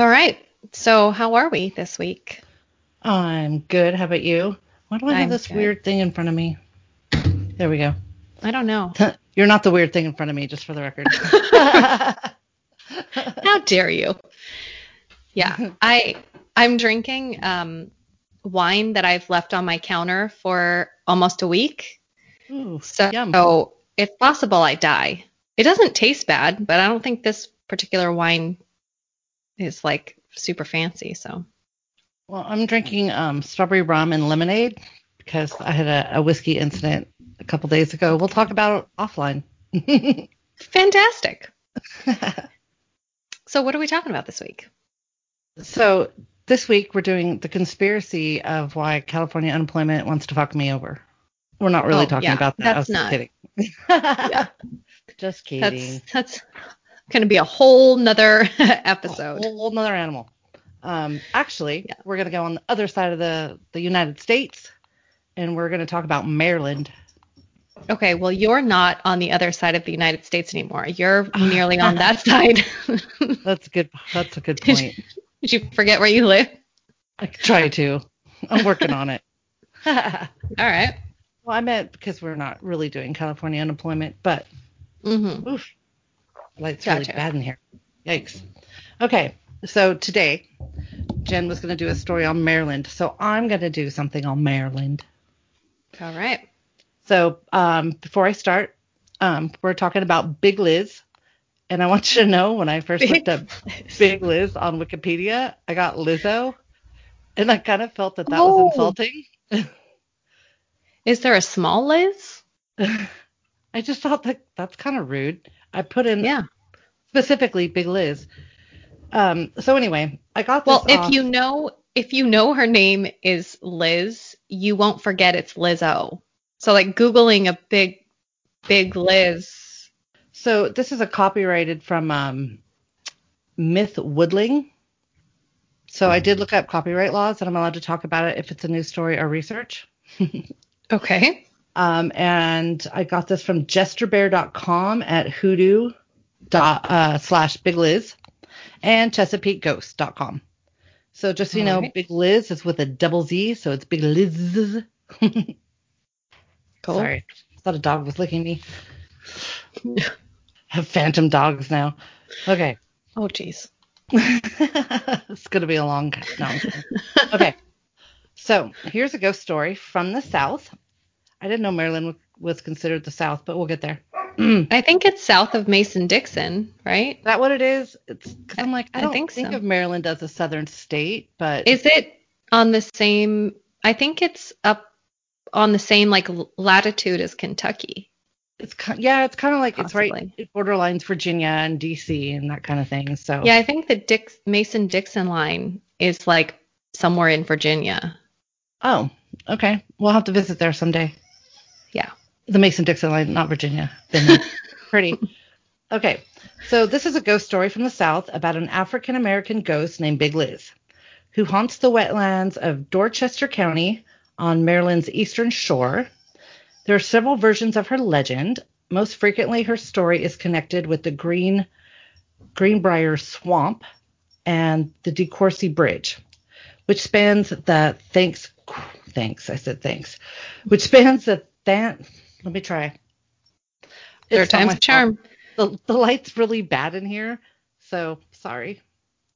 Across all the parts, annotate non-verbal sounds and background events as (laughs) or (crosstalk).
All right. So, how are we this week? I'm good. How about you? Why do I have I'm this good. weird thing in front of me? There we go. I don't know. (laughs) You're not the weird thing in front of me, just for the record. (laughs) (laughs) How dare you? Yeah, I I'm drinking um, wine that I've left on my counter for almost a week. Ooh, So, yum. it's possible I die. It doesn't taste bad, but I don't think this particular wine is like super fancy. So, Well, I'm drinking um, strawberry rum and lemonade because I had a, a whiskey incident a couple days ago. We'll talk about it offline. (laughs) fantastic. (laughs) So, what are we talking about this week? so this week we're doing the conspiracy of why California unemployment wants to fuck me over. We're not really Oh, talking yeah, about that. I was that's just not- kidding. (laughs) Yeah. Just kidding. That's that's going to be a whole nother (laughs) episode. a whole another animal. Um, actually, Yeah. we're gonna go on the other side of the the United States, and we're gonna talk about Maryland. Okay, well, you're not on the other side of the United States anymore. You're (sighs) nearly on that side. (laughs) That's a good. That's a good Did point. (laughs) Did you forget where you live? I try to. I'm working on it. All right. Well, I meant because we're not really doing California unemployment, but Mm-hmm. oof, light's really Gotcha. bad in here. Yikes. Okay, so today Jen was gonna do a story on Maryland, so I'm gonna do something on Maryland. All right. So um, before I start, um, we're talking about Big Liz. And I want you to know when I first looked up Big Liz on Wikipedia, I got Lizzo. And I kind of felt that that Oh. was insulting. Is there a small Liz? (laughs) I just thought that that's kind of rude. I put in Yeah. Specifically Big Liz. Um, so anyway, I got this Well, if off- you know if you know her name is Liz, you won't forget it's Lizzo. So like googling a big big Liz. So this is a copyrighted from um, Myth Woodling. So I did look up copyright laws, and I'm allowed to talk about it if it's a news story or research. Okay. (laughs) Um, and I got this from jesterbear.com at hoodoo dot uh, slash Big Liz and ChesapeakeGhost.com. So just so you know, Alright. Big Liz is with a double Z, so it's Big Liz. (laughs) Cool. Sorry, I thought a dog was licking me. (laughs) have phantom dogs now. Okay. Oh jeez. (laughs) it's going to be a long. No, okay. So here's a ghost story from the South. I didn't know Maryland was considered the South, but we'll get there. I think it's south of Mason Dixon, right? Is that what it is? It's because I'm like, I, I don't think think so. of Maryland as a southern state, but Is it on the same? I think it's up on the same like latitude as Kentucky. it's ki- yeah, it's kind of like it's right. Possibly. It borderlines Virginia and DC and that kind of thing. So Yeah, I think the Dix Mason Dixon line is like somewhere in Virginia. Oh, okay. We'll have to visit there someday. Yeah. The Mason Dixon line, not Virginia. (laughs) Pretty. Okay. So this is a ghost story from the South about an African American ghost named Big Liz, who haunts the wetlands of Dorchester County on Maryland's eastern shore. There are several versions of her legend. Most frequently, her story is connected with the Green Greenbrier Swamp and the DeCourcy Bridge, which spans the thanks thanks I said thanks, which spans the than let me try. Third It's time's a charm. The the light's really bad in here, so sorry.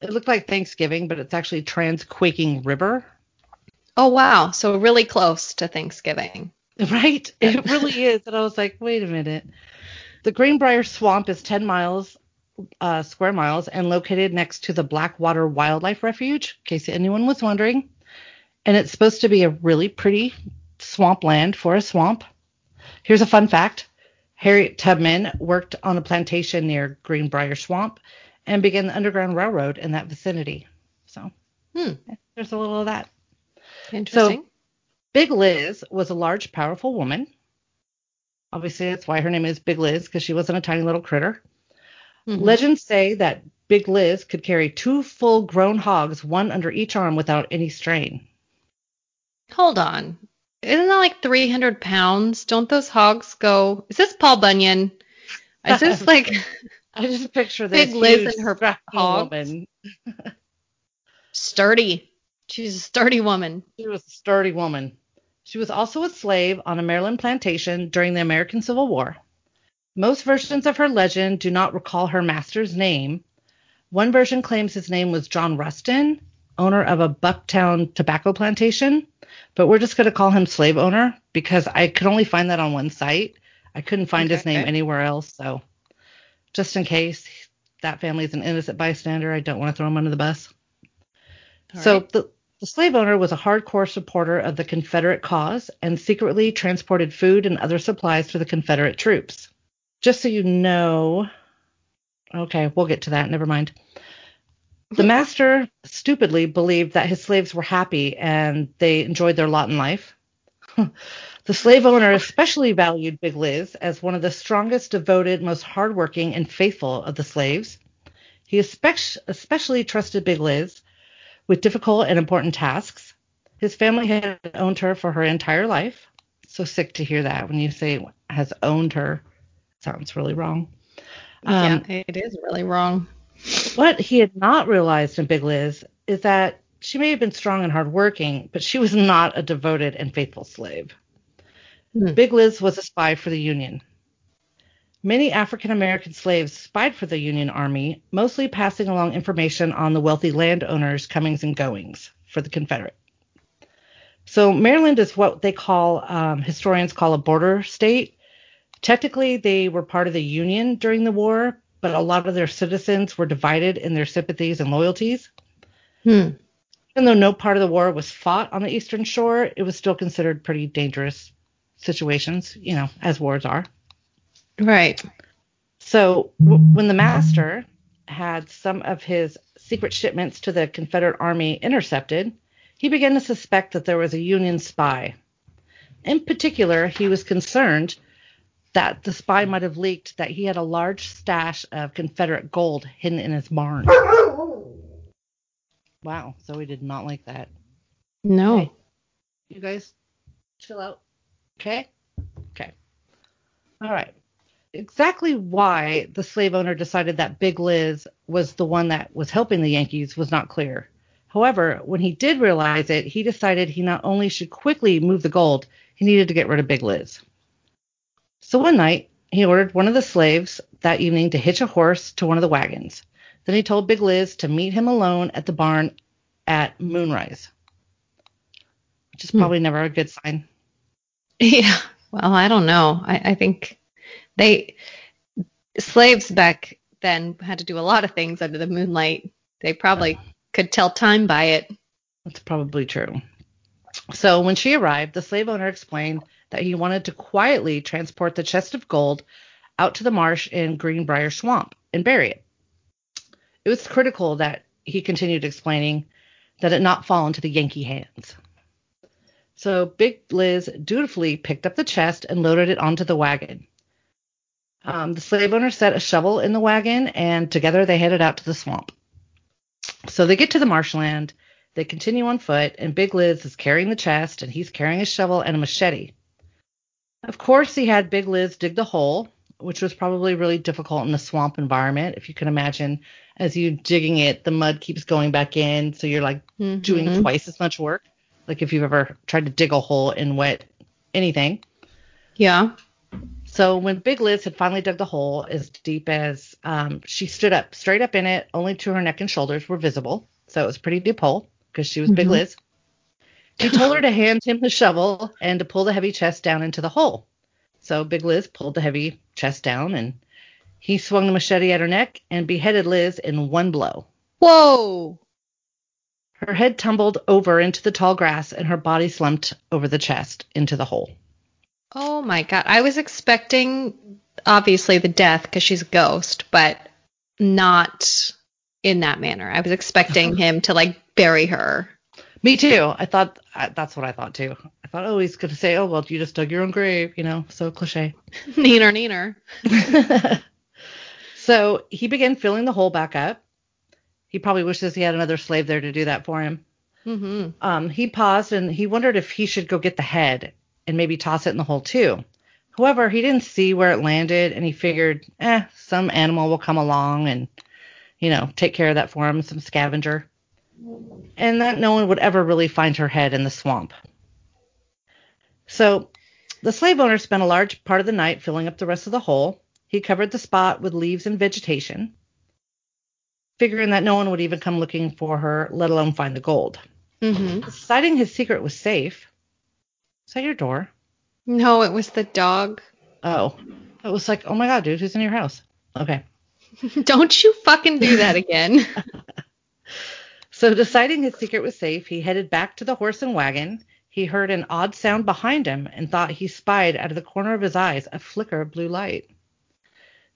It looked like Thanksgiving, but it's actually Transquaking River. Oh wow, so really close to Thanksgiving. (laughs) Right? It really is. And I was like, wait a minute. The Greenbrier Swamp is 10 miles, uh, square miles, and located next to the Blackwater Wildlife Refuge, in case anyone was wondering. And it's supposed to be a really pretty swampland for a swamp. Here's a fun fact Harriet Tubman worked on a plantation near Greenbrier Swamp and began the Underground Railroad in that vicinity. So Hmm. there's a little of that. Interesting. Big Liz was a large, powerful woman. Obviously, that's why her name is Big Liz, because she wasn't a tiny little critter. Mhm. Legends say that Big Liz could carry two full grown hogs, one under each arm, without any strain. Hold on. Isn't that like 300 pounds? Don't those hogs go? Is this Paul Bunyan? Is (laughs) this like I just picture this Big Liz huge, and her hogs. woman. sturdy. She's a sturdy woman. She was a sturdy woman. She was also a slave on a Maryland plantation during the American Civil War. Most versions of her legend do not recall her master's name. One version claims his name was John Rustin, owner of a Bucktown tobacco plantation, but we're just going to call him slave owner because I could only find that on one site. I couldn't find Okay. his name anywhere else, so just in case that family is an innocent bystander, I don't want to throw him under the bus. All so right. the, the slave owner was a hardcore supporter of the Confederate cause and secretly transported food and other supplies for the Confederate troops. Just so you know, okay, we'll get to that. Never mind. The master stupidly believed that his slaves were happy and they enjoyed their lot in life. (laughs) the slave owner especially valued Big Liz as one of the strongest, devoted, most hardworking, and faithful of the slaves. He especially trusted Big Liz with difficult and important tasks. His family had owned her for her entire life. So sick to hear that when you say has owned her. Sounds really wrong. Um, yeah, it is really wrong. What he had not realized in Big Liz is that she may have been strong and hardworking, but she was not a devoted and faithful slave. Hmm. Big Liz was a spy for the Union. Many African American slaves spied for the Union Army, mostly passing along information on the wealthy landowners' comings and goings for the Confederate. So Maryland is what they call, um, historians call a border state. Technically, they were part of the Union during the war, but a lot of their citizens were divided in their sympathies and loyalties. Hmm. Even though no part of the war was fought on the Eastern Shore, it was still considered pretty dangerous situations, you know, as wars are. Right. So w- when the master had some of his secret shipments to the Confederate Army intercepted, he began to suspect that there was a Union spy. In particular, he was concerned that the spy might have leaked that he had a large stash of Confederate gold hidden in his barn. Wow, Zoe did not like that. No. Hey. You guys chill out. Okay? Okay. All right. Exactly why the slave owner decided that Big Liz was the one that was helping the Yankees was not clear. However, when he did realize it, he decided he not only should quickly move the gold, he needed to get rid of Big Liz. So one night, he ordered one of the slaves that evening to hitch a horse to one of the wagons. Then he told Big Liz to meet him alone at the barn at moonrise, which is Hmm. probably never a good sign. (laughs) Yeah. Well, I don't know. I, I think they slaves back then had to do a lot of things under the moonlight. They probably could tell time by it. That's probably true. So when she arrived, the slave owner explained that he wanted to quietly transport the chest of gold out to the marsh in Greenbrier Swamp and bury it. It was critical that he continued explaining that it not fall into the Yankee hands. So Big Liz dutifully picked up the chest and loaded it onto the wagon. Um, the slave owner set a shovel in the wagon, and together they headed out to the swamp. So they get to the marshland. They continue on foot, and Big Liz is carrying the chest, and he's carrying a shovel and a machete. Of course, he had Big Liz dig the hole, which was probably really difficult in the swamp environment. If you can imagine, as you're digging it, the mud keeps going back in, so you're like doing Mhm. twice as much work. Like if you've ever tried to dig a hole in wet anything. Yeah. So when Big Liz had finally dug the hole as deep as um, she stood up straight up in it, only to her neck and shoulders were visible. So it was a pretty deep hole because she was Big Mhm. Liz. He told her to hand him the shovel and to pull the heavy chest down into the hole. So Big Liz pulled the heavy chest down and he swung the machete at her neck and beheaded Liz in one blow. Whoa. Her head tumbled over into the tall grass and her body slumped over the chest into the hole. Oh my god. I was expecting obviously the death because she's a ghost, but not in that manner. I was expecting (laughs) him to like bury her. Me too. I thought I, that's what I thought too. I thought, oh, he's gonna say, oh, well, you just dug your own grave, you know, so cliche. (laughs) neener, neener. (laughs) so he began filling the hole back up. He probably wishes he had another slave there to do that for him. Mm-hmm. Um, he paused and he wondered if he should go get the head and maybe toss it in the hole too. However, he didn't see where it landed and he figured, eh, some animal will come along and, you know, take care of that for him, some scavenger. And that no one would ever really find her head in the swamp. So the slave owner spent a large part of the night filling up the rest of the hole. He covered the spot with leaves and vegetation, figuring that no one would even come looking for her, let alone find the gold. Mm-hmm. Deciding his secret was safe. Is that your door? No, it was the dog. Oh. It was like, oh my god, dude, who's in your house? Okay. (laughs) Don't you fucking do that again. (laughs) So deciding his secret was safe, he headed back to the horse and wagon. He heard an odd sound behind him and thought he spied out of the corner of his eyes a flicker of blue light.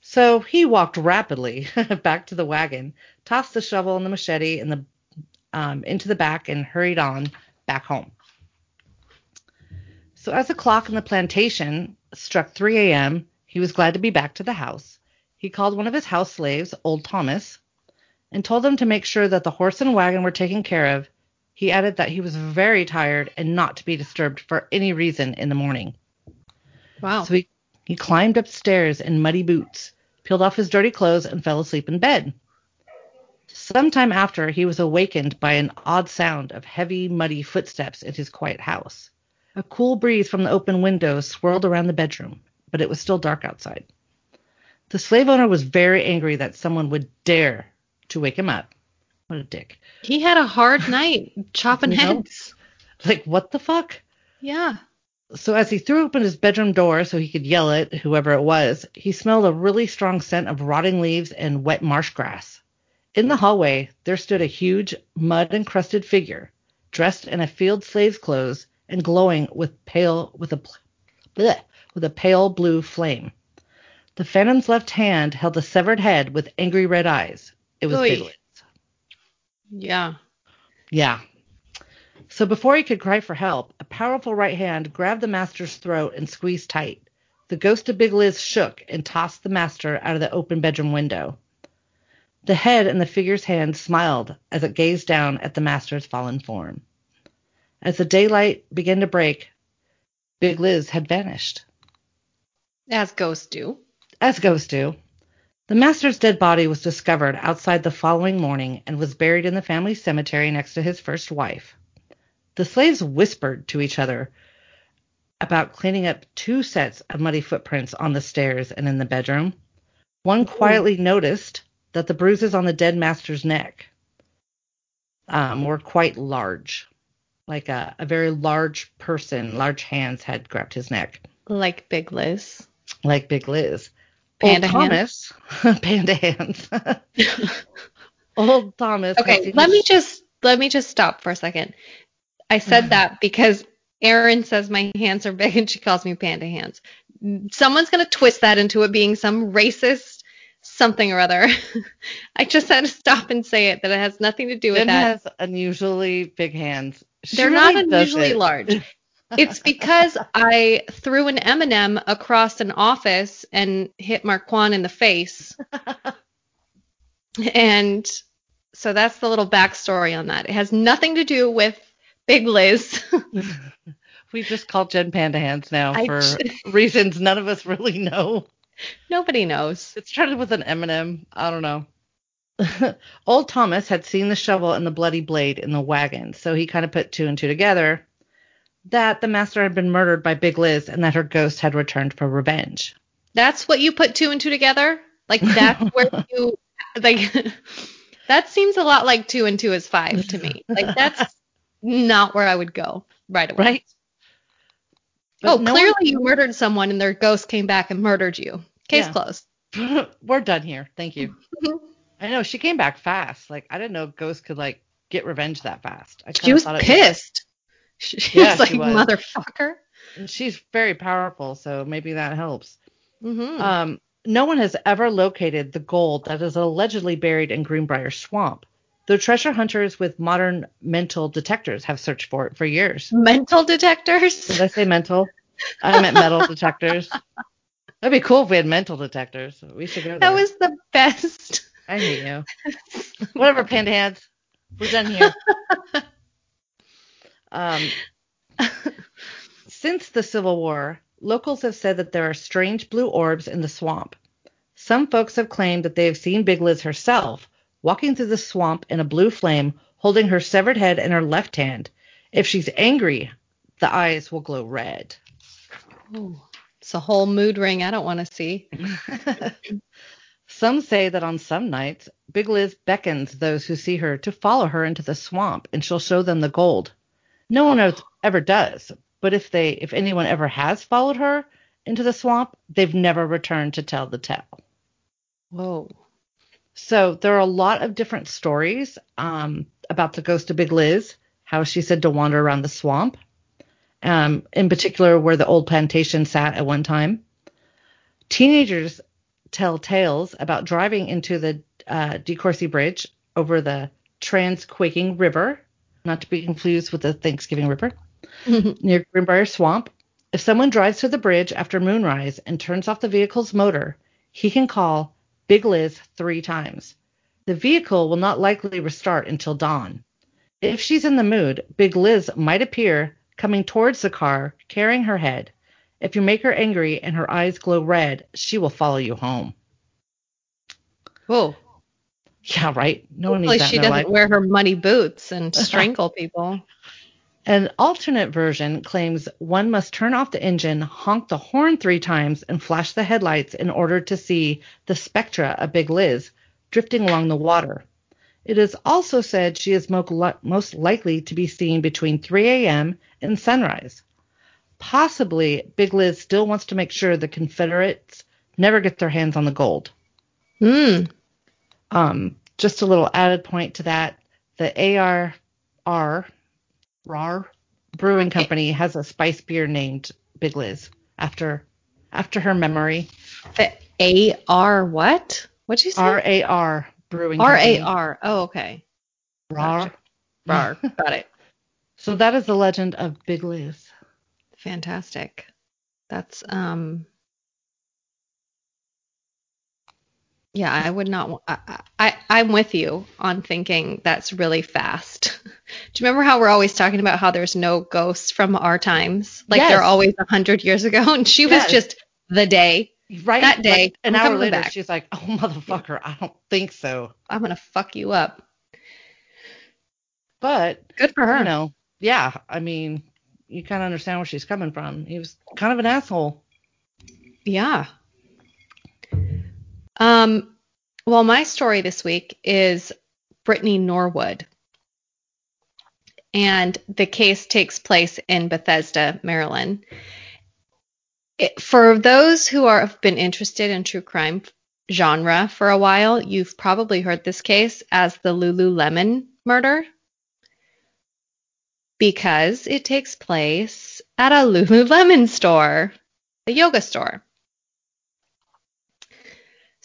So he walked rapidly (laughs) back to the wagon, tossed the shovel and the machete in the um, into the back, and hurried on back home. So as the clock in the plantation struck 3 a.m., he was glad to be back to the house. He called one of his house slaves, old Thomas, and told him to make sure that the horse and wagon were taken care of. He added that he was very tired and not to be disturbed for any reason in the morning. Wow. So he, he climbed upstairs in muddy boots, peeled off his dirty clothes, and fell asleep in bed. Sometime after, he was awakened by an odd sound of heavy, muddy footsteps in his quiet house. A cool breeze from the open windows swirled around the bedroom, but it was still dark outside. The slave owner was very angry that someone would dare to wake him up. What a dick. he had a hard (laughs) night chopping You know? heads. Like, what the fuck? Yeah. So as he threw open his bedroom door so he could yell at whoever it was, he smelled a really strong scent of rotting leaves and wet marsh grass. In the hallway, there stood a huge, mud-encrusted figure, dressed in a field slave's clothes and glowing with pale with a bleh, with a pale blue flame. The phantom's left hand held a severed head with angry red eyes. It was Oy. Biglet. Yeah. Yeah. So before he could cry for help, a powerful right hand grabbed the master's throat and squeezed tight. The ghost of Big Liz shook and tossed the master out of the open bedroom window. The head in the figure's hand smiled as it gazed down at the master's fallen form. As the daylight began to break, Big Liz had vanished. As ghosts do. As ghosts do. The master's dead body was discovered outside the following morning and was buried in the family cemetery next to his first wife. The slaves whispered to each other about cleaning up two sets of muddy footprints on the stairs and in the bedroom. One quietly noticed that the bruises on the dead master's neck um, were quite large, like a, a very large person, large hands had grabbed his neck, Like Big Liz. like Big Liz. Panda Old hands. Thomas, (laughs) panda hands. (laughs) Old Thomas. Okay, let me just let me just stop for a second. I said mm. that because Erin says my hands are big and she calls me panda hands. Someone's gonna twist that into it being some racist something or other. (laughs) I just had to stop and say it that it has nothing to do with Jen that. has unusually big hands. She They're really not unusually large. It's because I threw an M&M across an office and hit Marquand in the face. (laughs) and so that's the little backstory on that. It has nothing to do with Big Liz. (laughs) We just call Jen Panda Hands now I for (laughs) reasons none of us really know. Nobody knows. It started with an M&M. I don't know. Old Thomas had seen the shovel and the bloody blade in the wagon, so he kind of put two and two together that the master had been murdered by Big Liz and that her ghost had returned for revenge. That's what you put two and two together? Like that's (laughs) where you like (laughs) that seems a lot like two and two is five to me. Like that's not where I would go right away. Right? oh, no clearly you murdered someone and their ghost came back and murdered you. Case Yeah. closed. (laughs) We're done here. Thank you. Mm-hmm. I know she came back fast. Like I didn't know ghosts could like get revenge that fast. I She was it pissed. She, she Yeah, was like, she was. motherfucker. and she's very powerful, so maybe that helps. hmm Um, no one has ever located the gold that is allegedly buried in Greenbrier Swamp. Though treasure hunters with modern mental detectors have searched for it for years. Mental detectors. Did I say mental? I meant metal (laughs) detectors. That'd be cool if we had mental detectors. We should go there. That was the best. I hate you. (laughs) Whatever, panda hands. We're done here. (laughs) Um, since the Civil War, locals have said that there are strange blue orbs in the swamp. Some folks have claimed that they have seen Big Liz herself, walking through the swamp in a blue flame, holding her severed head in her left hand. If she's angry, the eyes will glow red. Oh, it's a whole mood ring I don't want to see. (laughs) some say that on some nights, Big Liz beckons those who see her to follow her into the swamp and she'll show them the gold. No one ever does, but if they if anyone ever has followed her into the swamp, they've never returned to tell the tale. Whoa. So there are a lot of different stories um, about the ghost of Big Liz, how she said to wander around the swamp, um, in particular where the old plantation sat at one time. Teenagers tell tales about driving into the uh, DeCourcy Bridge over the Transquaking River, not to be confused with the Thanksgiving River, (laughs) near Greenbrier Swamp. If someone drives to the bridge after moonrise and turns off the vehicle's motor, he can call Big Liz three times. The vehicle will not likely restart until dawn. If she's in the mood, Big Liz might appear coming towards the car, carrying her head. If you make her angry and her eyes glow red, she will follow you home. Whoa. Yeah, right. No one needs that. She doesn't life. wear her muddy boots and (laughs) strangle people. An alternate version claims one must turn off the engine, honk the horn three times, and flash the headlights in order to see the spectra of Big Liz drifting along the water. It is also said she is most likely to be seen between 3 a.m. and sunrise. Possibly, Big Liz still wants to make sure the Confederates never get their hands on the gold. Hmm. Um, just a little added point to that: the ARR RAR Brewing Company has a spice beer named Big Liz after after her memory. The A R what? What'd you say? R A R Brewing R A R. Oh, okay. RAR. RAR. Got it. (laughs) So that is the legend of Big Liz. Fantastic. That's um Yeah, I would not. I, I I'm with you on thinking that's really fast. (laughs) Do you remember how we're always talking about how there's no ghosts from our times? Like yes. they're always a hundred years ago, and she yes. was just the day. Right. That day. Like an hour later, back. she's like, "Oh (laughs) motherfucker, I don't think so. I'm gonna fuck you up." But good for her. You know, yeah. I mean, you kind of understand where she's coming from. He was kind of an asshole. Yeah. Um, well, my story this week is Brittany Norwood. And the case takes place in Bethesda, Maryland. It, for those who are, have been interested in true crime genre for a while, you've probably heard this case as the Lululemon murder because it takes place at a (laughs) Lululemon store, a yoga store.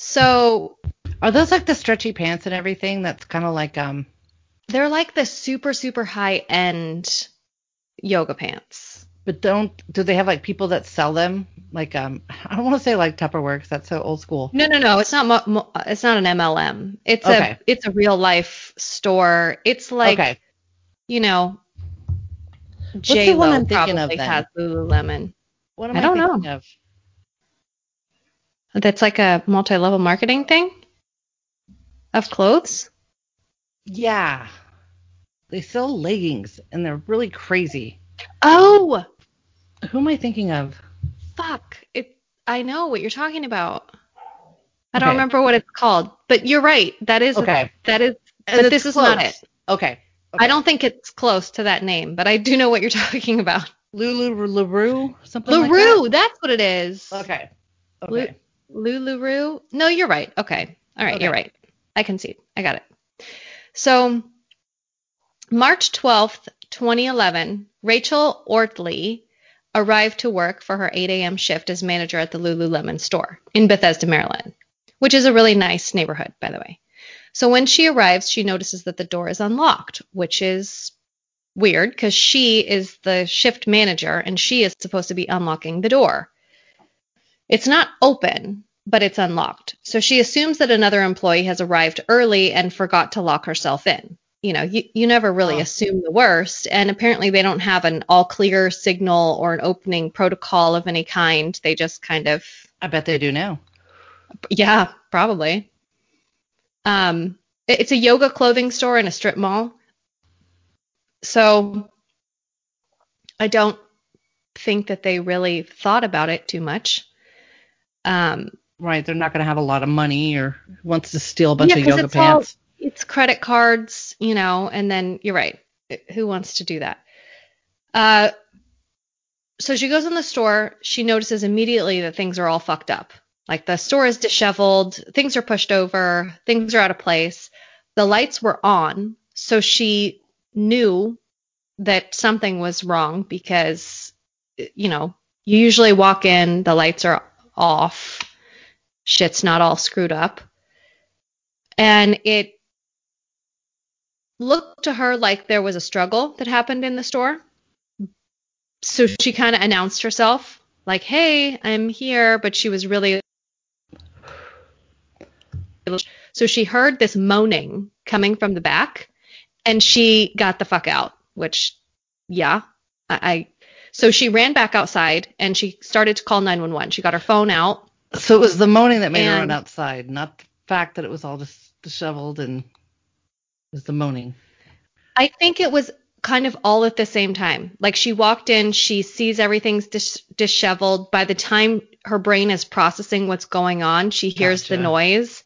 So, are those like the stretchy pants and everything? That's kind of like um. They're like the super super high end yoga pants. But don't do they have like people that sell them? Like um, (laughs) I don't want to say like Tupperware because that's so old school. No, no, no. It's not. Mo- mo- it's not an MLM. It's okay. a. It's a real life store. It's like. Okay. You know. J Lo thinking of, has Lululemon. What am I, I don't know. Of? That's like a multi-level marketing thing of clothes. Yeah, they sell leggings and they're really crazy. Oh, who am I thinking of? Fuck! It. I know what you're talking about. I don't remember what it's called, but you're right. That is okay. That is. And but this close. is not it. Okay. okay. I don't think it's close to that name, but I do know what you're (laughs) talking about. Lulu LaRue, something LaRue, like that? that's what it is. Okay. Okay. Lulu. No, you're right. Okay. All right, okay. you're right. I can see. I got it. So, March 12th, 2011, Rachel Oertli arrived to work for her 8 a.m. shift as manager at the Lululemon store in Bethesda, Maryland, which is a really nice neighborhood, by the way. So when she arrives, she notices that the door is unlocked, which is weird because she is the shift manager and she is supposed to be unlocking the door. It's not open, but it's unlocked. So she assumes that another employee has arrived early and forgot to lock herself in. You know, you, you never really oh. assume the worst. And apparently they don't have an all clear signal or an opening protocol of any kind. They just kind of. I bet they do now. Yeah, probably. Um, it's a yoga clothing store in a strip mall. So I don't think that they really thought about it too much. Um, Right. They're not going to have a lot of money or wants to steal a bunch yeah, of yoga it's all- pants. it's credit cards, you know, and then you're right. Who wants to do that? Uh, so she goes in the store. She notices immediately that things are all fucked up. Like the store is disheveled, things are pushed over, things are out of place. The lights were on, so she knew that something was wrong because, you know, you usually walk in, the lights are off, shit's not all screwed up. And it looked to her like there was a struggle that happened in the store. So she kind of announced herself, like, hey, I'm here. But she was really. So she heard this moaning coming from the back and she got the fuck out, which, yeah, I. So she ran back outside and she started to call 911. She got her phone out. So it was the moaning that made her run outside, not the fact that it was all dis- disheveled and it was the moaning. I think it was kind of all at the same time. Like she walked in, she sees everything's dis- disheveled. By the time her brain is processing what's going on, she hears the noise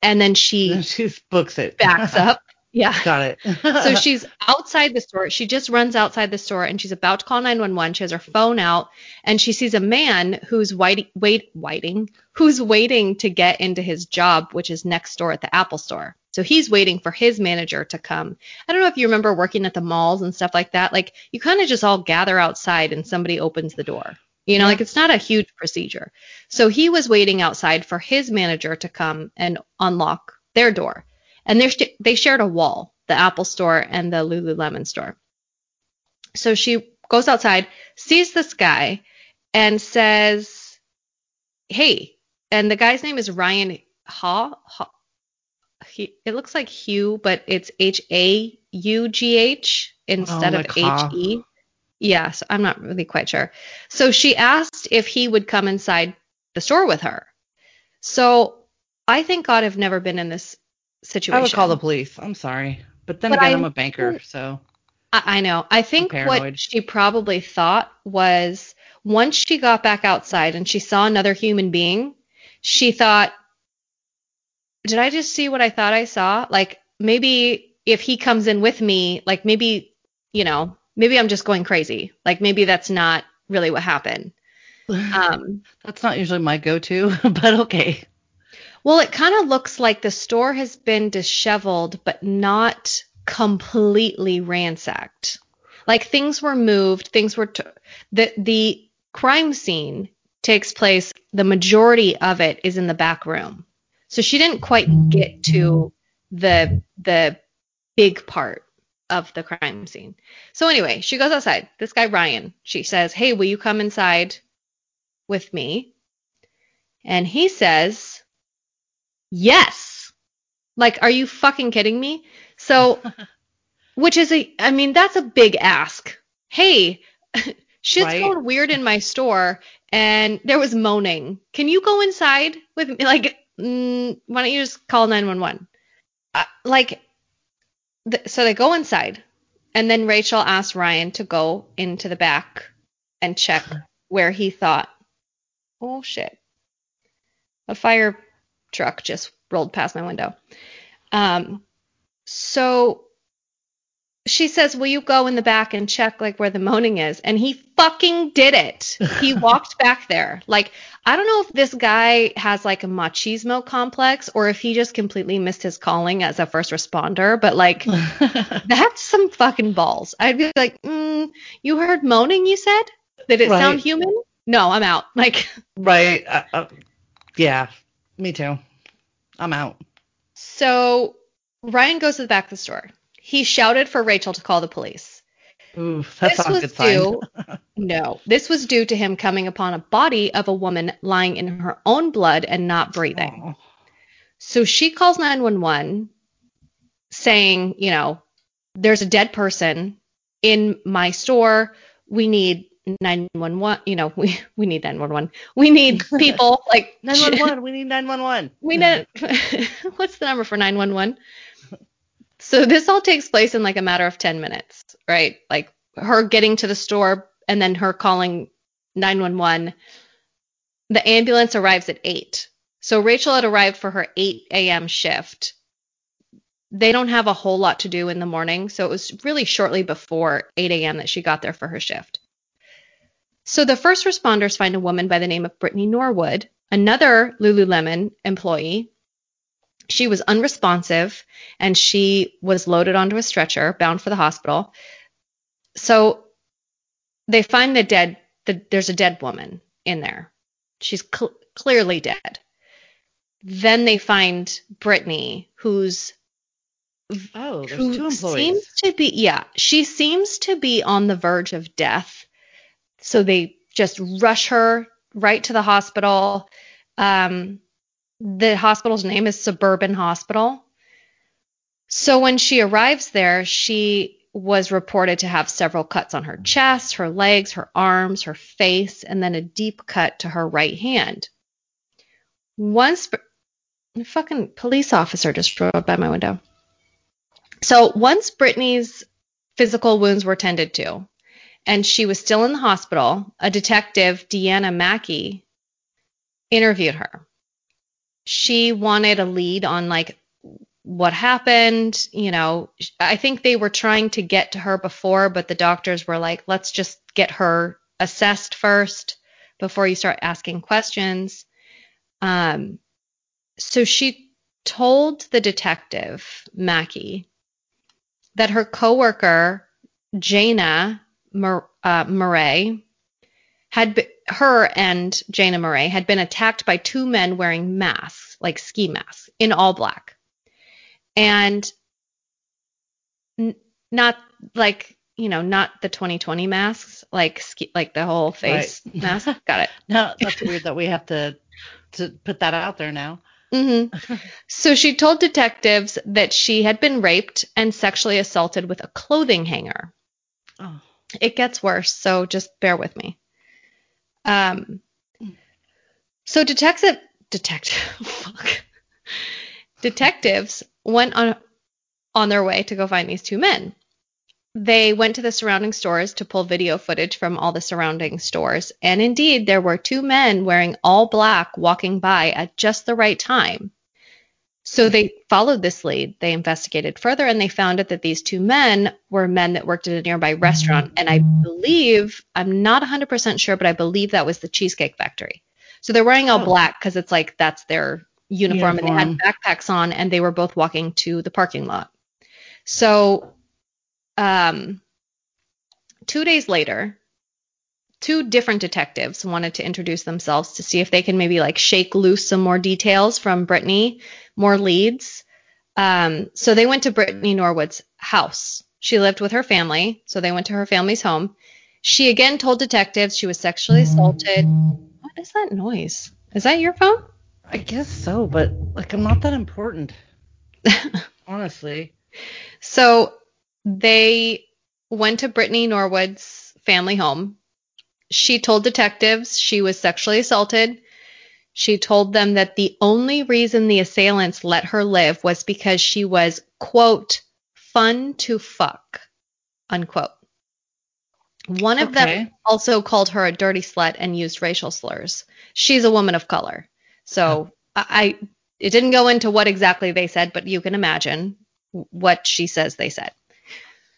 and then she And (laughs) she books it. backs up. Yeah. Got it. So (laughs) she's outside the store. She just runs outside the store and she's about to call 911. She has her phone out and she sees a man who's wait, wait, waiting, who's waiting to get into his job, which is next door at the Apple store. So he's waiting for his manager to come. I don't know if you remember working at the malls and stuff like that. Like you kind of just all gather outside and somebody opens the door. You know, like it's not a huge procedure. So he was waiting outside for his manager to come and unlock their door. And they're sh- they shared a wall, the Apple store and the Lululemon store. So she goes outside, sees this guy, and says, "Hey." And the guy's name is Ryan Ha. ha he, it looks like Hugh, but it's H A U G H instead Oh, of like Ha. H E. Yes, I'm not really quite sure. So she asked if he would come inside the store with her. So I thank God I've never been in this situation. I would call the police. I'm sorry. But then But again, I- I'm a banker, so I, I know. I think what she probably thought was once she got back outside and she saw another human being, she thought, did I just see what I thought I saw? Like maybe if he comes in with me, like maybe, you know, maybe I'm just going crazy. Like maybe that's not really what happened. (sighs) Um, that's not usually my go-to, (laughs) but okay. Well, it kind of looks like the store has been disheveled, but not completely ransacked. Like things were moved, things were t- the the crime scene takes place. The majority of it is in the back room, so she didn't quite get to the the big part of the crime scene. So anyway, she goes outside. This guy Ryan, she says, "Hey, will you come inside with me?" And he says, Yes. Like, are you fucking kidding me? So, (laughs) which is a, I mean, that's a big ask. Hey, (laughs) shit's Right. going weird in my store and there was moaning. Can you go inside with me? Like, mm, why don't you just call 911? Uh, like, th- so they go inside and then Rachel asks Ryan to go into the back and check (sighs) where he thought, oh shit, a fire truck just rolled past my window. Um, so she says, "Will you go in the back and check like where the moaning is?" And he fucking did it. He (laughs) walked back there. Like I don't know if this guy has like a machismo complex or if he just completely missed his calling as a first responder, but like (laughs) that's some fucking balls. I'd be like, mm, "You heard moaning? You said? Did it sound human?" No, I'm out. Like right. Uh, uh, yeah. Me too. I'm out. So Ryan goes to the back of the store. He shouted for Rachel to call the police. Ooh, that's this not a good sign. due. (laughs) no, this was due to him coming upon a body of a woman lying in her own blood and not breathing. Aw. So she calls 911 saying, you know, there's a dead person in my store. We need 911, you know, (laughs) we, we need 911. We need (laughs) people like (laughs) 911. We need 911. we need what's the number for 911? So this all takes place in like a matter of 10 minutes, right? Like her getting to the store and then her calling 911. The ambulance arrives at 8. So Rachel had arrived for her 8 a.m. shift. They don't have a whole lot to do in the morning, so it was really shortly before 8 a.m. that she got there for her shift. So the first responders find a woman by the name of Brittany Norwood, another Lululemon employee. She was unresponsive and she was loaded onto a stretcher bound for the hospital. So they find the dead, the, there's a dead woman in there. She's cl- clearly dead. Then they find Brittany, who's Oh, there's who two employees. seems to be yeah, she seems to be on the verge of death. So they just rush her right to the hospital. Um, the hospital's name is Suburban Hospital. So when she arrives there, she was reported to have several cuts on her chest, her legs, her arms, her face, and then a deep cut to her right hand. Once a fucking police officer just drove by my window. So once Brittany's physical wounds were tended to, and she was still in the hospital, a detective, Deanna Mackey, interviewed her. She wanted a lead on like what happened. You know, I think they were trying to get to her before, but the doctors were like, let's just get her assessed first before you start asking questions. Um, so she told the detective, Mackey, that her coworker, Jayna Mur- uh, Murray, had be- her and Jayna Murray had been attacked by two men wearing masks, like ski masks, in all black, and n- not like you know, not the 2020 masks, like ski, like the whole face Right. (laughs) mask. Got it. No, that's weird that we have to to put that out there now. hmm (laughs) So she told detectives that she had been raped and sexually assaulted with a clothing hanger. Oh, It gets worse, so just bear with me. Um, so detective, detective. (laughs) Detectives went on on their way to go find these two men. They went to the surrounding stores to pull video footage from all the surrounding stores, and indeed there were two men wearing all black walking by at just the right time. So they followed this lead. They investigated further and they found out that these two men were men that worked at a nearby restaurant. And I believe, I'm not 100% sure, but I believe that was the Cheesecake Factory. So they're wearing all Oh. black because it's like that's their uniform, and they had backpacks on and they were both walking to the parking lot. So, um, two days later, two different detectives wanted to introduce themselves to see if they can maybe like shake loose some more details from Brittany, more leads. Um, so they went to Brittany Norwood's house. She lived with her family, so they went to her family's home. She again told detectives she was sexually assaulted. What is that noise? Is that your phone? I guess so, but like I'm not that important, (laughs) honestly. So they went to Brittany Norwood's family home. She told detectives she was sexually assaulted. She told them that the only reason the assailants let her live was because she was, quote, fun to fuck, unquote. One of them also called her a dirty slut and used racial slurs. She's a woman of color. So I, I it didn't go into what exactly they said, but you can imagine what she says they said.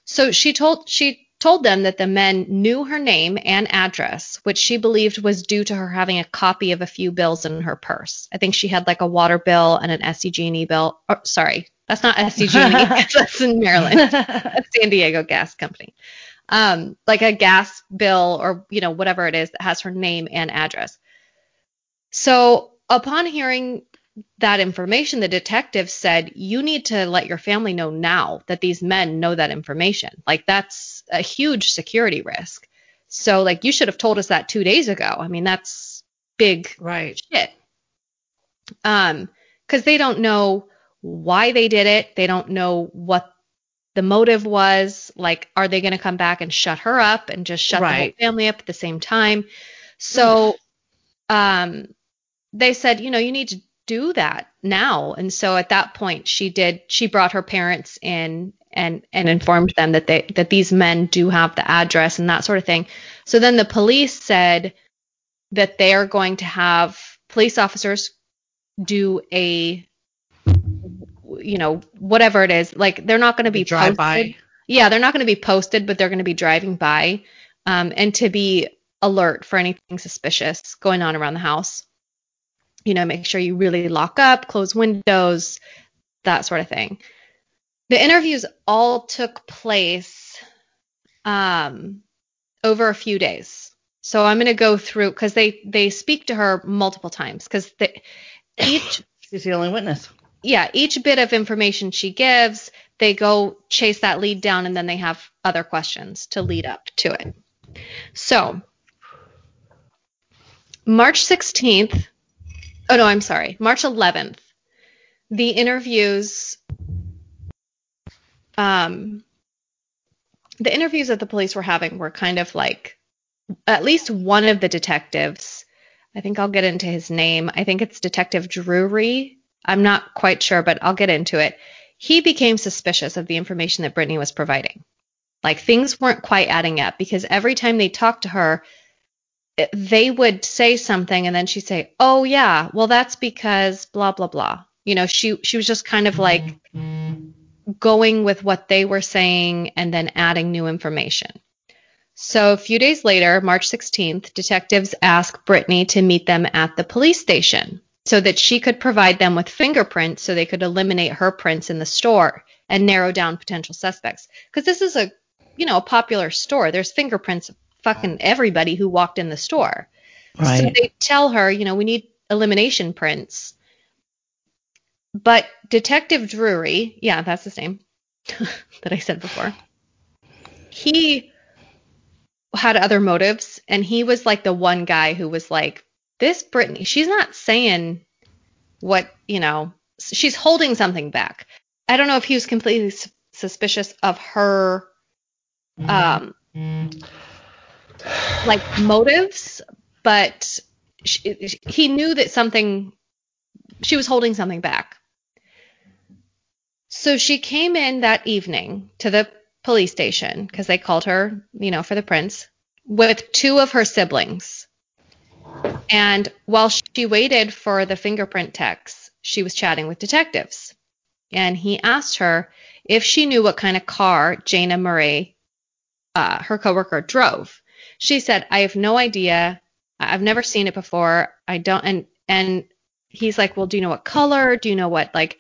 So she told she told them that the men knew her name and address, which she believed was due to her having a copy of a few bills in her purse. I think she had like a water bill and an SDG&E bill. Or, sorry, that's not SDG&E. (laughs) that's in Maryland. (laughs) That's San Diego Gas Company. Um, like a gas bill or you know whatever it is that has her name and address. So upon hearing that information, the detective said, You need to let your family know now that these men know that information. Like, that's a huge security risk. So, like, you should have told us that two days ago. I mean, that's big right. shit. Um, because they don't know why they did it. They don't know what the motive was. Like, are they going to come back and shut her up and just shut the whole family up at the same time? So, um, they said, you know, you need to do that now. And so at that point, she did. She brought her parents in and and informed them that they that these men do have the address and that sort of thing. So then the police said that they are going to have police officers do a you know whatever it is like they're not going to be drive posted. by. yeah they're not going to be posted but they're going to be driving by um, and to be alert for anything suspicious going on around the house you know make sure you really lock up close windows that sort of thing the interviews all took place um, over a few days so i'm going to go through because they they speak to her multiple times because each (coughs) She's the only witness. yeah, each bit of information she gives, they go chase that lead down and then they have other questions to lead up to it. So, March 16th, oh no, I'm sorry, March 11th, the interviews, um, the interviews that the police were having were kind of like, at least one of the detectives, I think I'll get into his name. I think it's Detective Drury. I'm not quite sure, but I'll get into it. He became suspicious of the information that Brittany was providing. Like things weren't quite adding up because every time they talked to her, they would say something and then she'd say, "Oh yeah, well that's because blah blah blah." You know, she she was just kind of like going with what they were saying and then adding new information. So a few days later, March 16th, detectives asked Brittany to meet them at the police station so that she could provide them with fingerprints so they could eliminate her prints in the store and narrow down potential suspects. Because this is a, you know, a popular store. There's fingerprints fucking everybody who walked in the store. So they tell her, you know, we need elimination prints. But Detective Drury, yeah, that's his name (laughs) that I said before. He had other motives, and he was like the one guy who was like, "This Brittany, she's not saying what you know. She's holding something back." I don't know if he was completely s- suspicious of her, um, like motives, but she, he knew that something she was holding something back. So she came in that evening to the police station because they called her, you know, for the prints with two of her siblings. And while she waited for the fingerprint techs, she was chatting with detectives. And he asked her if she knew what kind of car Jayna Murray, uh, her coworker, drove. She said, "I have no idea. I've never seen it before. I don't." And and he's like, "Well, do you know what color? Do you know what like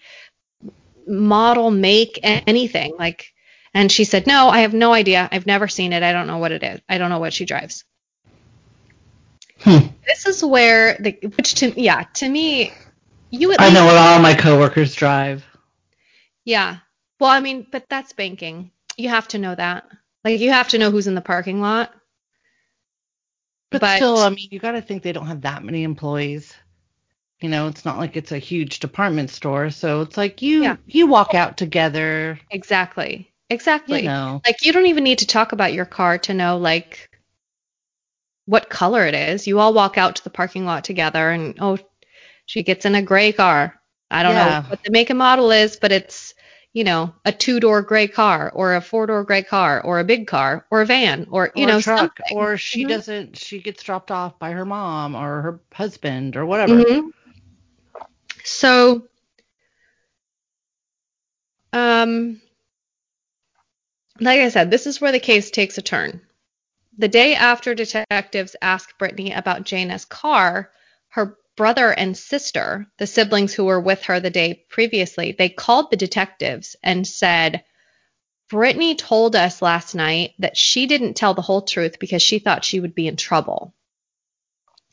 model, make, anything?" Like, and she said, "No, I have no idea. I've never seen it. I don't know what it is. I don't know what she drives." Hmm. This is where the which to yeah to me, you I know what all my coworkers drive. Yeah. Well, I mean, but that's banking. You have to know that. Like, you have to know who's in the parking lot. But, But- still, I mean, you got to think they don't have that many employees. You know, it's not like it's a huge department store, so it's like you Yeah. you walk out together. Exactly. Exactly. You know, Like, you don't even need to talk about your car to know, like, what color it is. You all walk out to the parking lot together, and oh, she gets in a gray car. I don't Yeah. know what the make and model is, but it's, you know, a two door gray car, or a four door gray car, or a big car, or a van, or, you or know, truck, something. or she Mhm. doesn't. She gets dropped off by her mom or her husband or whatever. Mhm. So, um, like I said, this is where the case takes a turn. The day after detectives asked Brittany about Jayna's car, her brother and sister, the siblings who were with her the day previously, they called the detectives and said, Brittany told us last night that she didn't tell the whole truth because she thought she would be in trouble.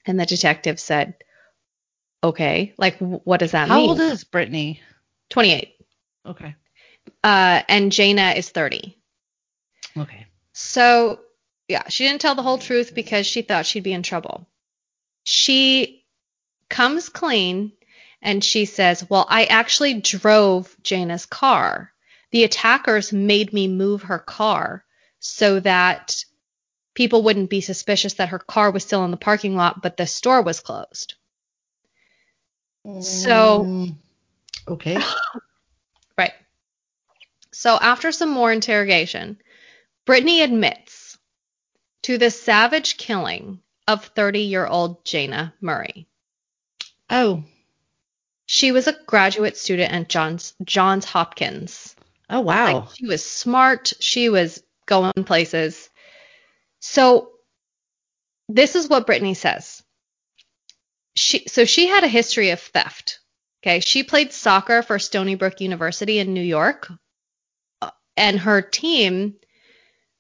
And the detective said, Okay, like wh- what does that How mean? How old is Brittany? 28. Okay. Uh, and Jayna is 30. Okay. So, yeah, she didn't tell the whole truth because she thought she'd be in trouble. She comes clean and she says, Well, I actually drove Jayna's car. The attackers made me move her car so that people wouldn't be suspicious that her car was still in the parking lot, but the store was closed. So- Mm, okay. (laughs) Right. So after some more interrogation, Brittany admits to the savage killing of 30 year old Jayna Murray. Oh. She was a graduate student at Johns, Johns Hopkins. Oh wow. Like, she was smart. She was going places. So this is what Brittany says. She so she had a history of theft. Okay, she played soccer for Stony Brook University in New York, Uh, and her team.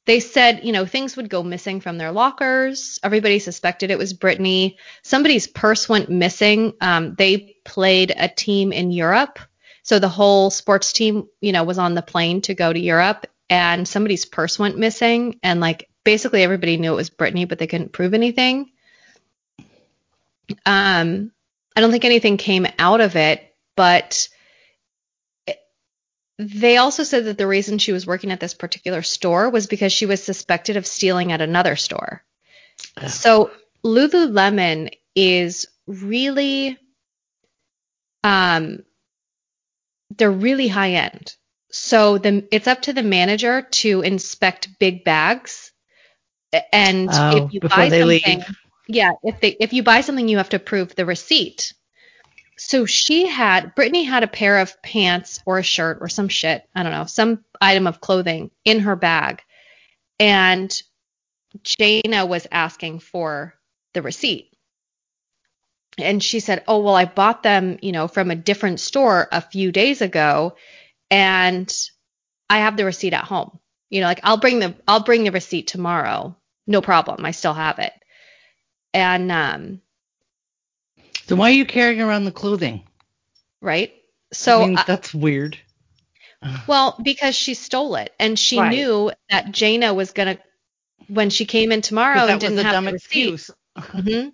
They said, you know, things would go missing from their lockers. Everybody suspected it was Brittany. Somebody's purse went missing. Um, they played a team in Europe, so the whole sports team, you know, was on the plane to go to Europe, and somebody's purse went missing, and like basically everybody knew it was Brittany, but they couldn't prove anything. Um, I don't think anything came out of it, but they also said that the reason she was working at this particular store was because she was suspected of stealing at another store. Oh. So Lululemon is really, um, they're really high end. So the it's up to the manager to inspect big bags, and Oh, if you buy something, leave. yeah, if they if you buy something, you have to prove the receipt. So she had Brittany had a pair of pants or a shirt or some shit, I don't know, some item of clothing in her bag. And Jayna was asking for the receipt. And she said, "Oh, well, I bought them, you know, from a different store a few days ago and I have the receipt at home. You know, like I'll bring the I'll bring the receipt tomorrow. No problem. I still have it." And um Then why are you carrying around the clothing? right? So I mean, uh, that's weird. (sighs) Well, because she stole it, and she Right. knew that Jayna was gonna when she came in tomorrow and didn't a have dumb the receipt. excuse. (laughs) hmm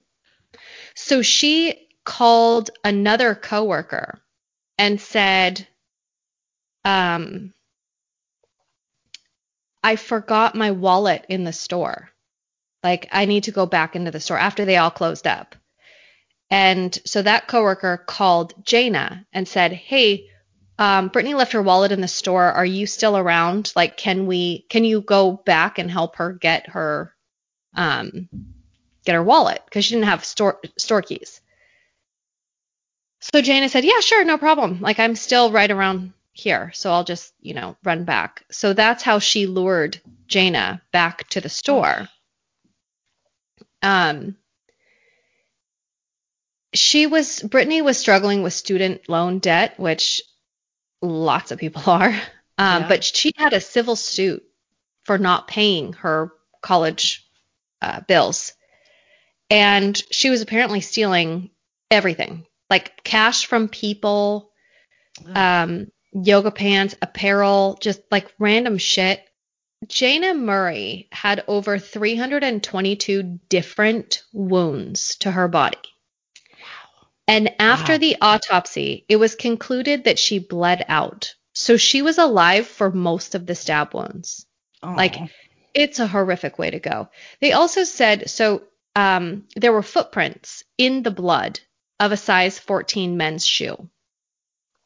So she called another coworker and said, um, "I forgot my wallet in the store. Like I need to go back into the store after they all closed up." And so that coworker called Jayna and said, "Hey, um, Brittany left her wallet in the store. Are you still around? Like, can we? Can you go back and help her get her, um, get her wallet because she didn't have store store keys." So Jayna said, "Yeah, sure, no problem. Like, I'm still right around here, so I'll just, you know, run back." So that's how she lured Jayna back to the store. Um, she was Brittany was struggling with student loan debt, which lots of people (laughs) are. Um, Yeah. But she had a civil suit for not paying her college uh, bills, and she was apparently stealing everything, like cash from people, um, yoga pants, apparel, just like random shit. Jayna Murray had over 322 different wounds to her body. And after Wow. the autopsy, it was concluded that she bled out. So she was alive for most of the stab wounds. Like, It's a horrific way to go. They also said so um, there were footprints in the blood of a size 14 men's shoe.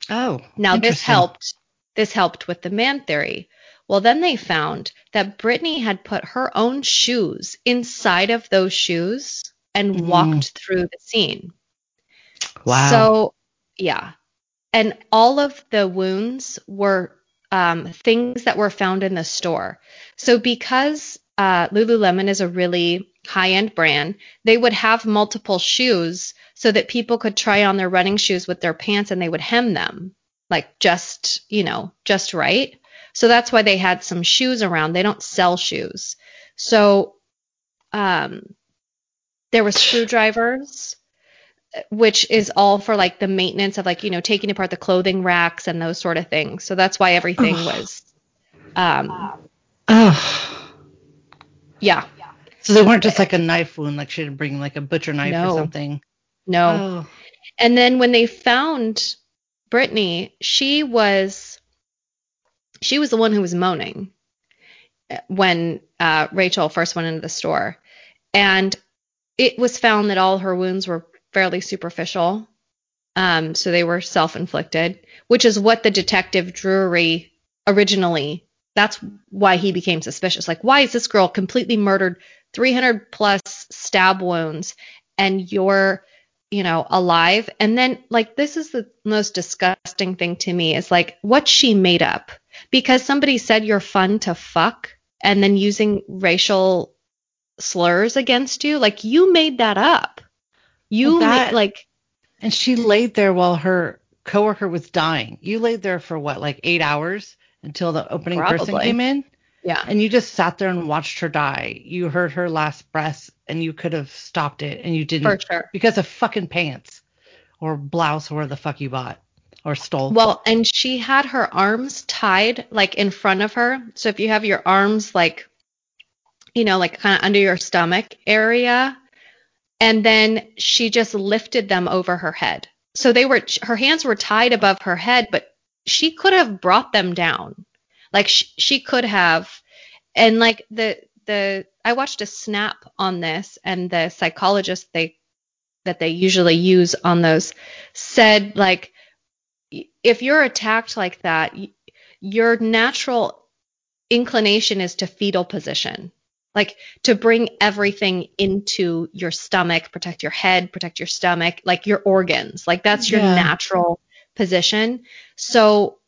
oh, Now this helped this helped with the man theory. Well, then they found that Brittany had put her own shoes inside of those shoes and Mm. walked through the scene. Wow. So, yeah. And all of the wounds were um, things that were found in the store. So, because uh, Lululemon is a really high end brand, they would have multiple shoes so that people could try on their running shoes with their pants and they would hem them like just, you know, just right. So that's why they had some shoes around. They don't sell shoes. So, um, there were screwdrivers which is all for like the maintenance of like you know taking apart the clothing racks and those sort of things. So that's why everything Ugh. was, um, oh. yeah, So they weren't just like a knife wound, like she didn't bring like a butcher knife No. or something. no. Oh. And then when they found Brittany, she was she was the one who was moaning when uh, Rachel first went into the store, and it was found that all her wounds were fairly superficial. Um, so they were self-inflicted, which is what the detective Drury originally. That's why he became suspicious. Like, why is this girl completely murdered, 300 plus stab wounds, and you're, you know, alive? And then, like, this is the most disgusting thing to me is like what she made up because somebody said you're fun to fuck, and then using racial slurs against you. Like, you made that up. You Well, that- like. And she laid there while her coworker was dying. You laid there for what, like eight hours until the opening person came in? Yeah. And you just sat there and watched her die. You heard her last breath and you could have stopped it and you didn't. For sure. Because of fucking pants or blouse or where the fuck you bought or stole. Well, and she had her arms tied like in front of her. So if you have your arms like, you know, like kind of under your stomach area, and then she just lifted them over her head. So they were, her hands were tied above her head, but she could have brought them down. Like she, she could have, and like the, the, I watched a snap on this and the psychologist they, that they usually use on those said like, if you're attacked like that, your natural inclination is to fetal position, like to bring everything into your stomach, protect your head, protect your stomach, like your organs. Like that's your Yeah. natural position. So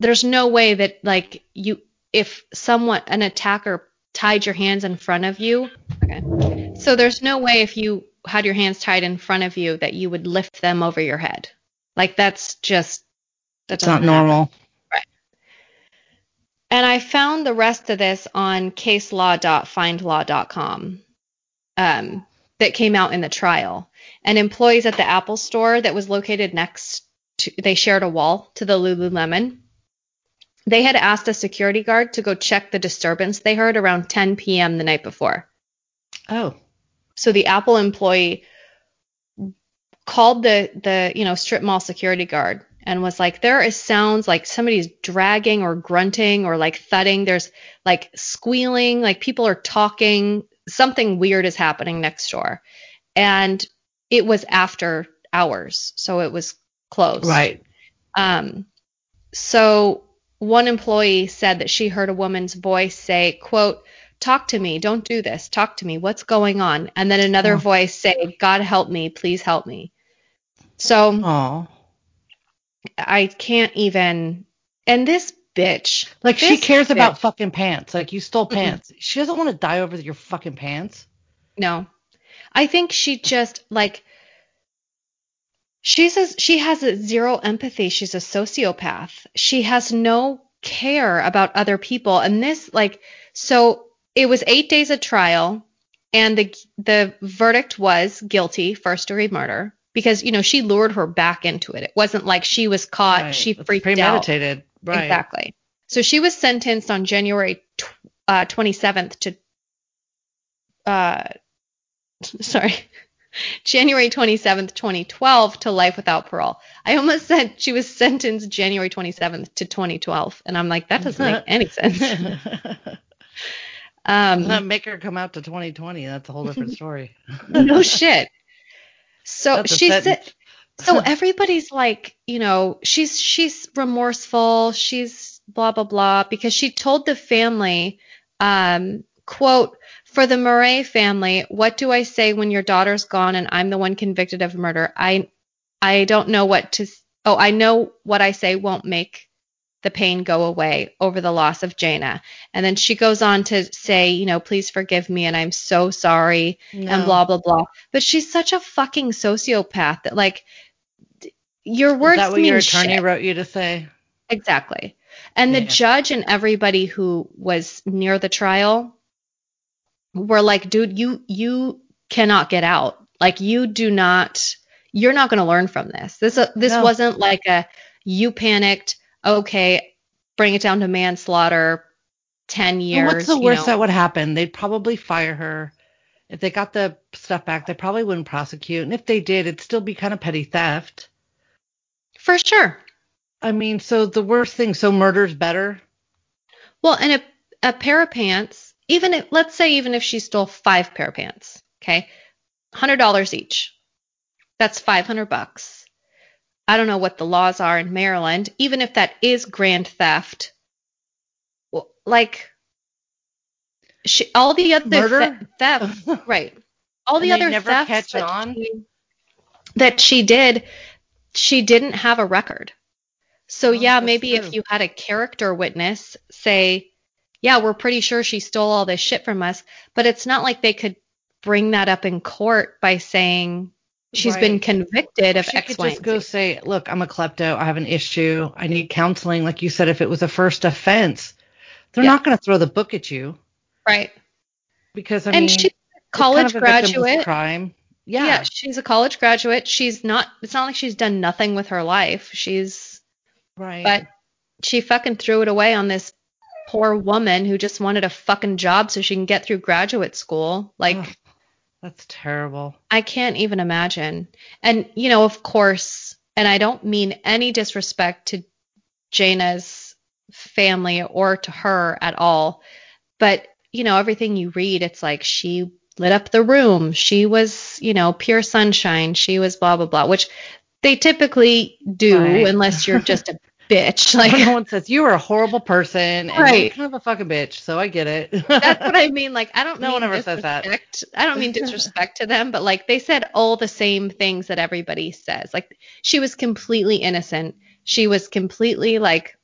there's no way that like you, if someone, an attacker tied your hands in front of you, okay. So there's no way if you had your hands tied in front of you that you would lift them over your head. Like that's just that's not happen. And I found the rest of this on caselaw.findlaw.com um, that came out in the trial. And employees at the Apple store that was located next to, they shared a wall to the Lululemon. They had asked a security guard to go check the disturbance they heard around 10 p.m. the night before. Oh. So the Apple employee called the the you know strip mall security guard and was like, there is sounds like somebody's dragging or grunting or like thudding. There's like squealing, like people are talking. Something weird is happening next door, and it was after hours, so it was closed. Right. Um, so one employee said that she heard a woman's voice say, quote, talk to me, don't do this, talk to me, what's going on? And then another Oh. voice say, God help me, please help me. So Oh. I can't even, and this bitch, Like she cares bitch- about fucking pants. Like you stole pants. She doesn't want to die over your fucking pants. No. I think she just like she says she has a zero empathy. She's a sociopath. She has no care about other people. And this like so it was 8 days of trial and the the verdict was guilty first degree murder because you know she lured her back into it. It wasn't like she was caught, Right. she It's freaked out. premeditated. Right. Exactly. So she was sentenced on January tw- uh, 27th to, uh, (laughs) sorry, (laughs) January 27th, 2012 to life without parole. I almost said she was sentenced January 27th to 2012. And I'm like, that doesn't make any sense. (laughs) Um, make her come out to 2020. That's a whole different story. no shit. So she said, so (laughs) everybody's like, you know, she's she's remorseful, she's blah blah blah because she told the family, um, quote, for the Murray family, what do I say when your daughter's gone and I'm the one convicted of murder? I I don't know what to oh, I know what I say won't make the pain go away over the loss of Jayna. And then she goes on to say, you know, please forgive me and I'm so sorry and blah blah blah. But she's such a fucking sociopath that like your words Is that what mean your attorney shit. wrote you to say? Exactly. And the judge and everybody who was near the trial were like, dude, you you cannot get out. Like you do not you're not going to learn from this. This uh, this No. wasn't like a you panicked, okay, bring it down to manslaughter 10 years. And what's the worst know. that would happen? They'd probably fire her. If they got the stuff back, they probably wouldn't prosecute. And if they did, it'd still be kind of petty theft. For sure. I mean, so the worst thing, so murder's better. Well, and a, a pair of pants, even if, let's say, even if she stole five pair of pants, okay, hundred dollars each, that's five hundred bucks. I don't know what the laws are in Maryland, even if that is grand theft, well, like she, all the other the- theft, (laughs) right? All the other thefts that on? She, that she did, she didn't have a record. So Oh, yeah, maybe true. if you had a character witness say, "Yeah, we're pretty sure she stole all this shit from us," but it's not like they could bring that up in court by saying she's been convicted of she X, could Y, just go say, "Look, I'm a klepto. I have an issue. I need counseling." Like you said, if it was a first offense, they're Yeah. not going to throw the book at you Right. because I and mean, she's a college kind of a graduate. crime. Yeah. Yeah, she's a college graduate. She's not. It's not like she's done nothing with her life. She's, right. but she fucking threw it away on this poor woman who just wanted a fucking job so she can get through graduate school. Like, that's terrible. I can't even imagine. And you know, of course, and I don't mean any disrespect to Jayna's family or to her at all, but you know, everything you read, it's like she lit up the room. She was, you know, pure sunshine. She was blah blah blah, which they typically do Right. unless you're just a (laughs) bitch. (laughs) Like Like no one says you are a horrible person and you're Right. kind of a fucking bitch, so I get it. that's what I (laughs) mean. Like I don't No one ever says that. I don't mean disrespect to them, but like they said all the same things that everybody says. Like she was completely innocent. She was completely like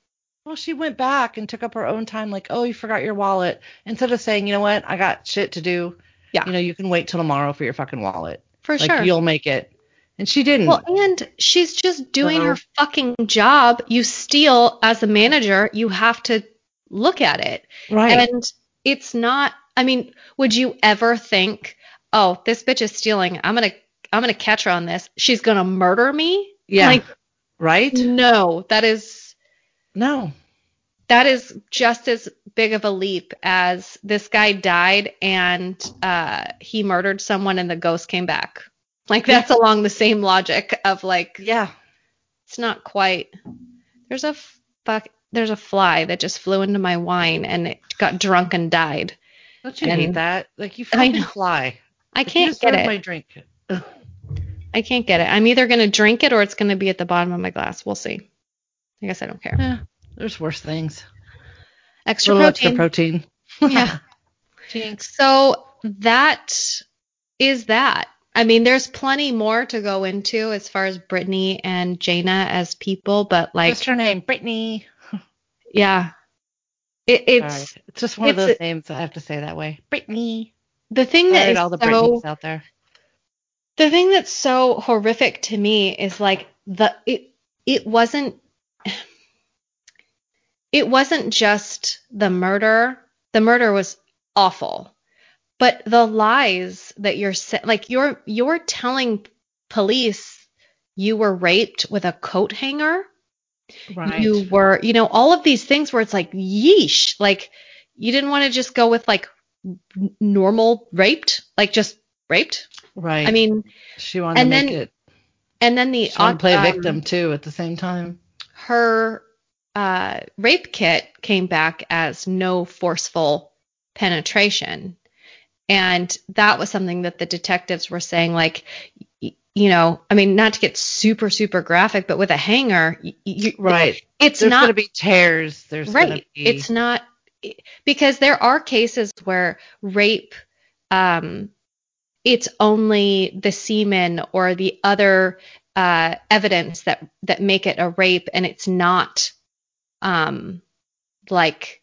Well, she went back and took up her own time, like, oh, you forgot your wallet. Instead of saying, you know what, I got shit to do. Yeah. You know, you can wait till tomorrow for your fucking wallet. for like, sure. you'll make it. And she didn't. Well, and she's just doing So- her fucking job. You steal as a manager, you have to look at it. right. And it's not I mean, would you ever think, "Oh, this bitch is stealing. I'm going to I'm going to catch her on this. She's going to murder me?" yeah. Like right? no, that is No. that is just as big of a leap as this guy died and uh, he murdered someone and the ghost came back. Like that's along the same logic of like Yeah. it's not quite. There's a fuck. There's a fly that just flew into my wine and it got drunk and died. Don't you And- hate that? Like, you I fucking know. fly. I Like, can't get it. my drink. Ugh. I can't get it. I'm either gonna drink it or it's gonna be at the bottom of my glass. We'll see. I guess I don't care. Eh, there's worse things. Extra protein. extra protein. Yeah. (laughs) Jinx. So that is that. I mean, there's plenty more to go into as far as Brittany and Jayna as people, but like, What's her name? Brittany. (laughs) yeah, it, it's Sorry. It's just one of it's those a- names I have to say that way. Brittany. the thing that is all the so out there. the thing that's so horrific to me is like the it it wasn't (sighs) it wasn't just the murder. The murder was awful. But the lies that you're like you're you're telling police you were raped with a coat hanger. Right. You were, you know, all of these things where it's like yeesh, like you didn't want to just go with like normal raped, like just raped. right. I mean, she wanted and to make then it. and then the She wanted to play um, victim too at the same time. her uh, rape kit came back as no forceful penetration. And that was something that the detectives were saying, like, you know, I mean, not to get super, super graphic, but with a hanger, you, Right. it's There's not gonna be tears. There's right. be It's not because there are cases where rape, um, it's only the semen or the other uh, evidence that that make it a rape, and it's not, um, like,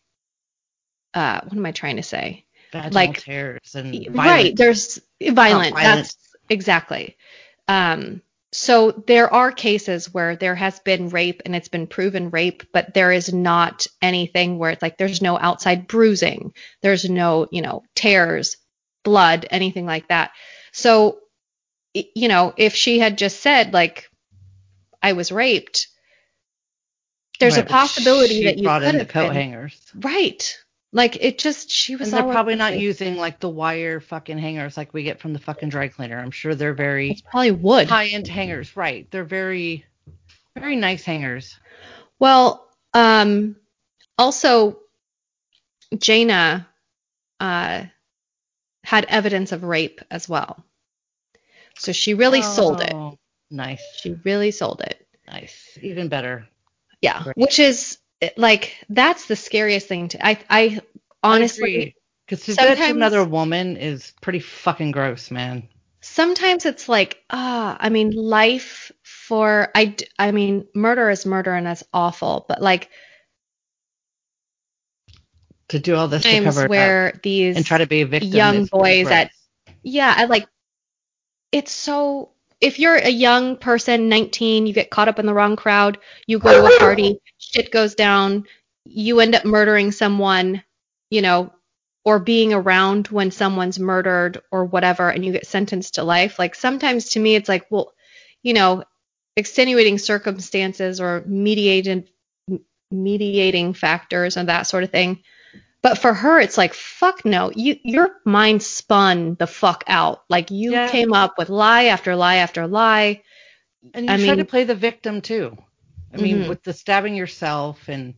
uh, what am I trying to say? Vaginal like- tears and right. There's violent. violent. That's exactly. Um, so there are cases where there has been rape and it's been proven rape, but there is not anything where it's like there's no outside bruising, there's no, you know, tears, blood, anything like that. So, you know, if she had just said like I was raped, there's Right, a possibility that you brought could in the have coat been hangers. right. Like it just she was And they're probably not place. using like the wire fucking hangers like we get from the fucking dry cleaner. I'm sure they're very It's probably wood. high end hangers. Right. They're very, very nice hangers. Well, um, also, Jayna uh, had evidence of rape as well. So she really sold it. Oh, Nice. She really sold it. Nice. Even better. Yeah, Great. which is like that's the scariest thing to I I honestly because to that to another woman is pretty fucking gross, man. sometimes it's like ah I mean life for I I mean murder is murder and that's awful, but like To do all this to times up where these and try to be a victim. young boys gross. at- yeah, I like it's so if you're a young person, 19, you get caught up in the wrong crowd, you go to a party, shit goes down, you end up murdering someone, you know, or being around when someone's murdered or whatever and you get sentenced to life. Like sometimes to me it's like, well, you know, extenuating circumstances or mediated mediating factors and that sort of thing. But for her, it's like, fuck no. You your mind spun the fuck out. Like you Yeah. came up with lie after lie after lie. And you I try to play the victim too. I mean, Mhm. with the stabbing yourself and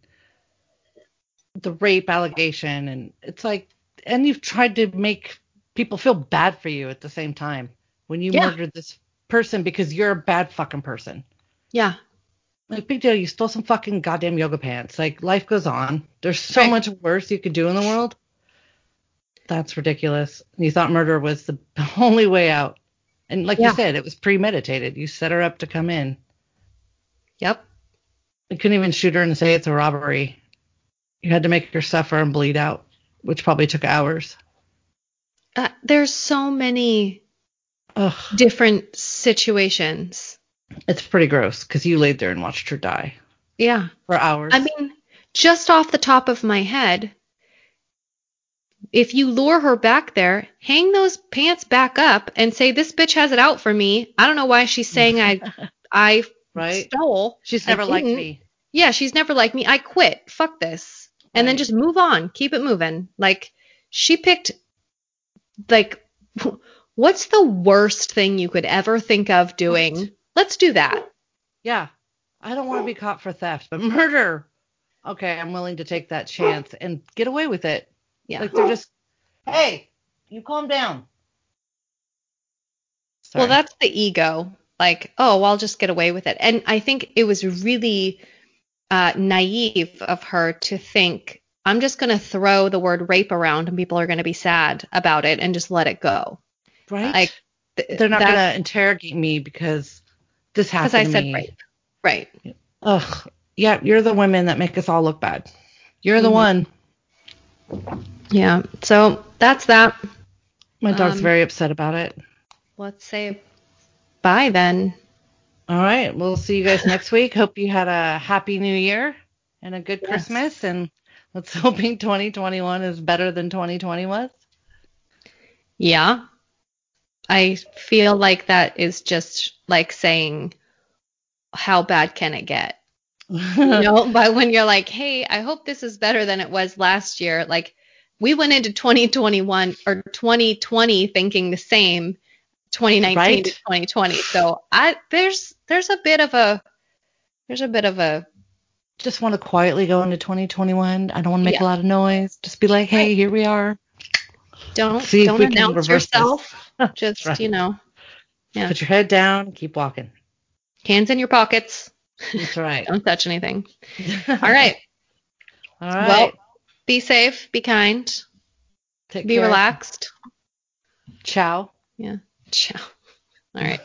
the rape allegation, and it's like, and you've tried to make people feel bad for you at the same time when you Yeah. murdered this person because you're a bad fucking person. Yeah. Like, big deal. You stole some fucking goddamn yoga pants. Like, life goes on. There's so Right. much worse you could do in the world. That's ridiculous. You thought murder was the (laughs) only way out. And like Yeah. you said, it was premeditated. You set her up to come in. Yep. You couldn't even shoot her and say it's a robbery. You had to make her suffer and bleed out, which probably took hours. Uh, there's so many Ugh, different situations. it's pretty gross because you laid there and watched her die Yeah. for hours. I mean, just off the top of my head, if you lure her back there, hang those pants back up and say, "This bitch has it out for me." I don't know why she's saying I, (laughs) I right? stole. She's never liked mm. me. Yeah, she's never liked me. I quit. Fuck this. And then just move on. Keep it moving. Like she picked like (laughs) what's the worst thing you could ever think of doing? Let's do that. Yeah. I don't want to be caught for theft, but murder. Okay, I'm willing to take that chance and get away with it. Yeah. Like they're just, hey, you calm down. Well, that's the ego. Like, oh, I'll just get away with it. And I think it was really uh, naive of her to think, I'm just going to throw the word rape around and people are going to be sad about it and just let it go. right. Like, th- they're not gonna interrogate me because this happened Because I to said me. rape. Right. Ugh. Yeah, you're the women that make us all look bad. You're the Mhm. one. Yeah. So that's that. My dog's Um, very upset about it. Let's say bye then. All right. We'll see you guys next week. Hope you had a happy new year and a good Yes. Christmas. And let's (laughs) hoping 2021 is better than 2020 was. Yeah. I feel like that is just like saying, how bad can it get? You (laughs) know, but when you're like, hey, I hope this is better than it was last year, like we went into 2021 or 2020 thinking the same 2019 Right. to 2020. So I there's there's a bit of a there's a bit of a Just want to quietly go into 2021. I don't want to make Yeah. a lot of noise. Just be like, hey, Right. here we are. don't See don't announce yourself. (laughs) Just, right. you know, Yeah. Put your head down, keep walking. hands in your pockets. That's right. (laughs) Don't touch anything. (laughs) All right. All right. Well, be safe, be kind, Take be care. relaxed. Ciao. Yeah. Ciao. All right.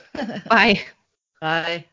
Bye. (laughs) Bye.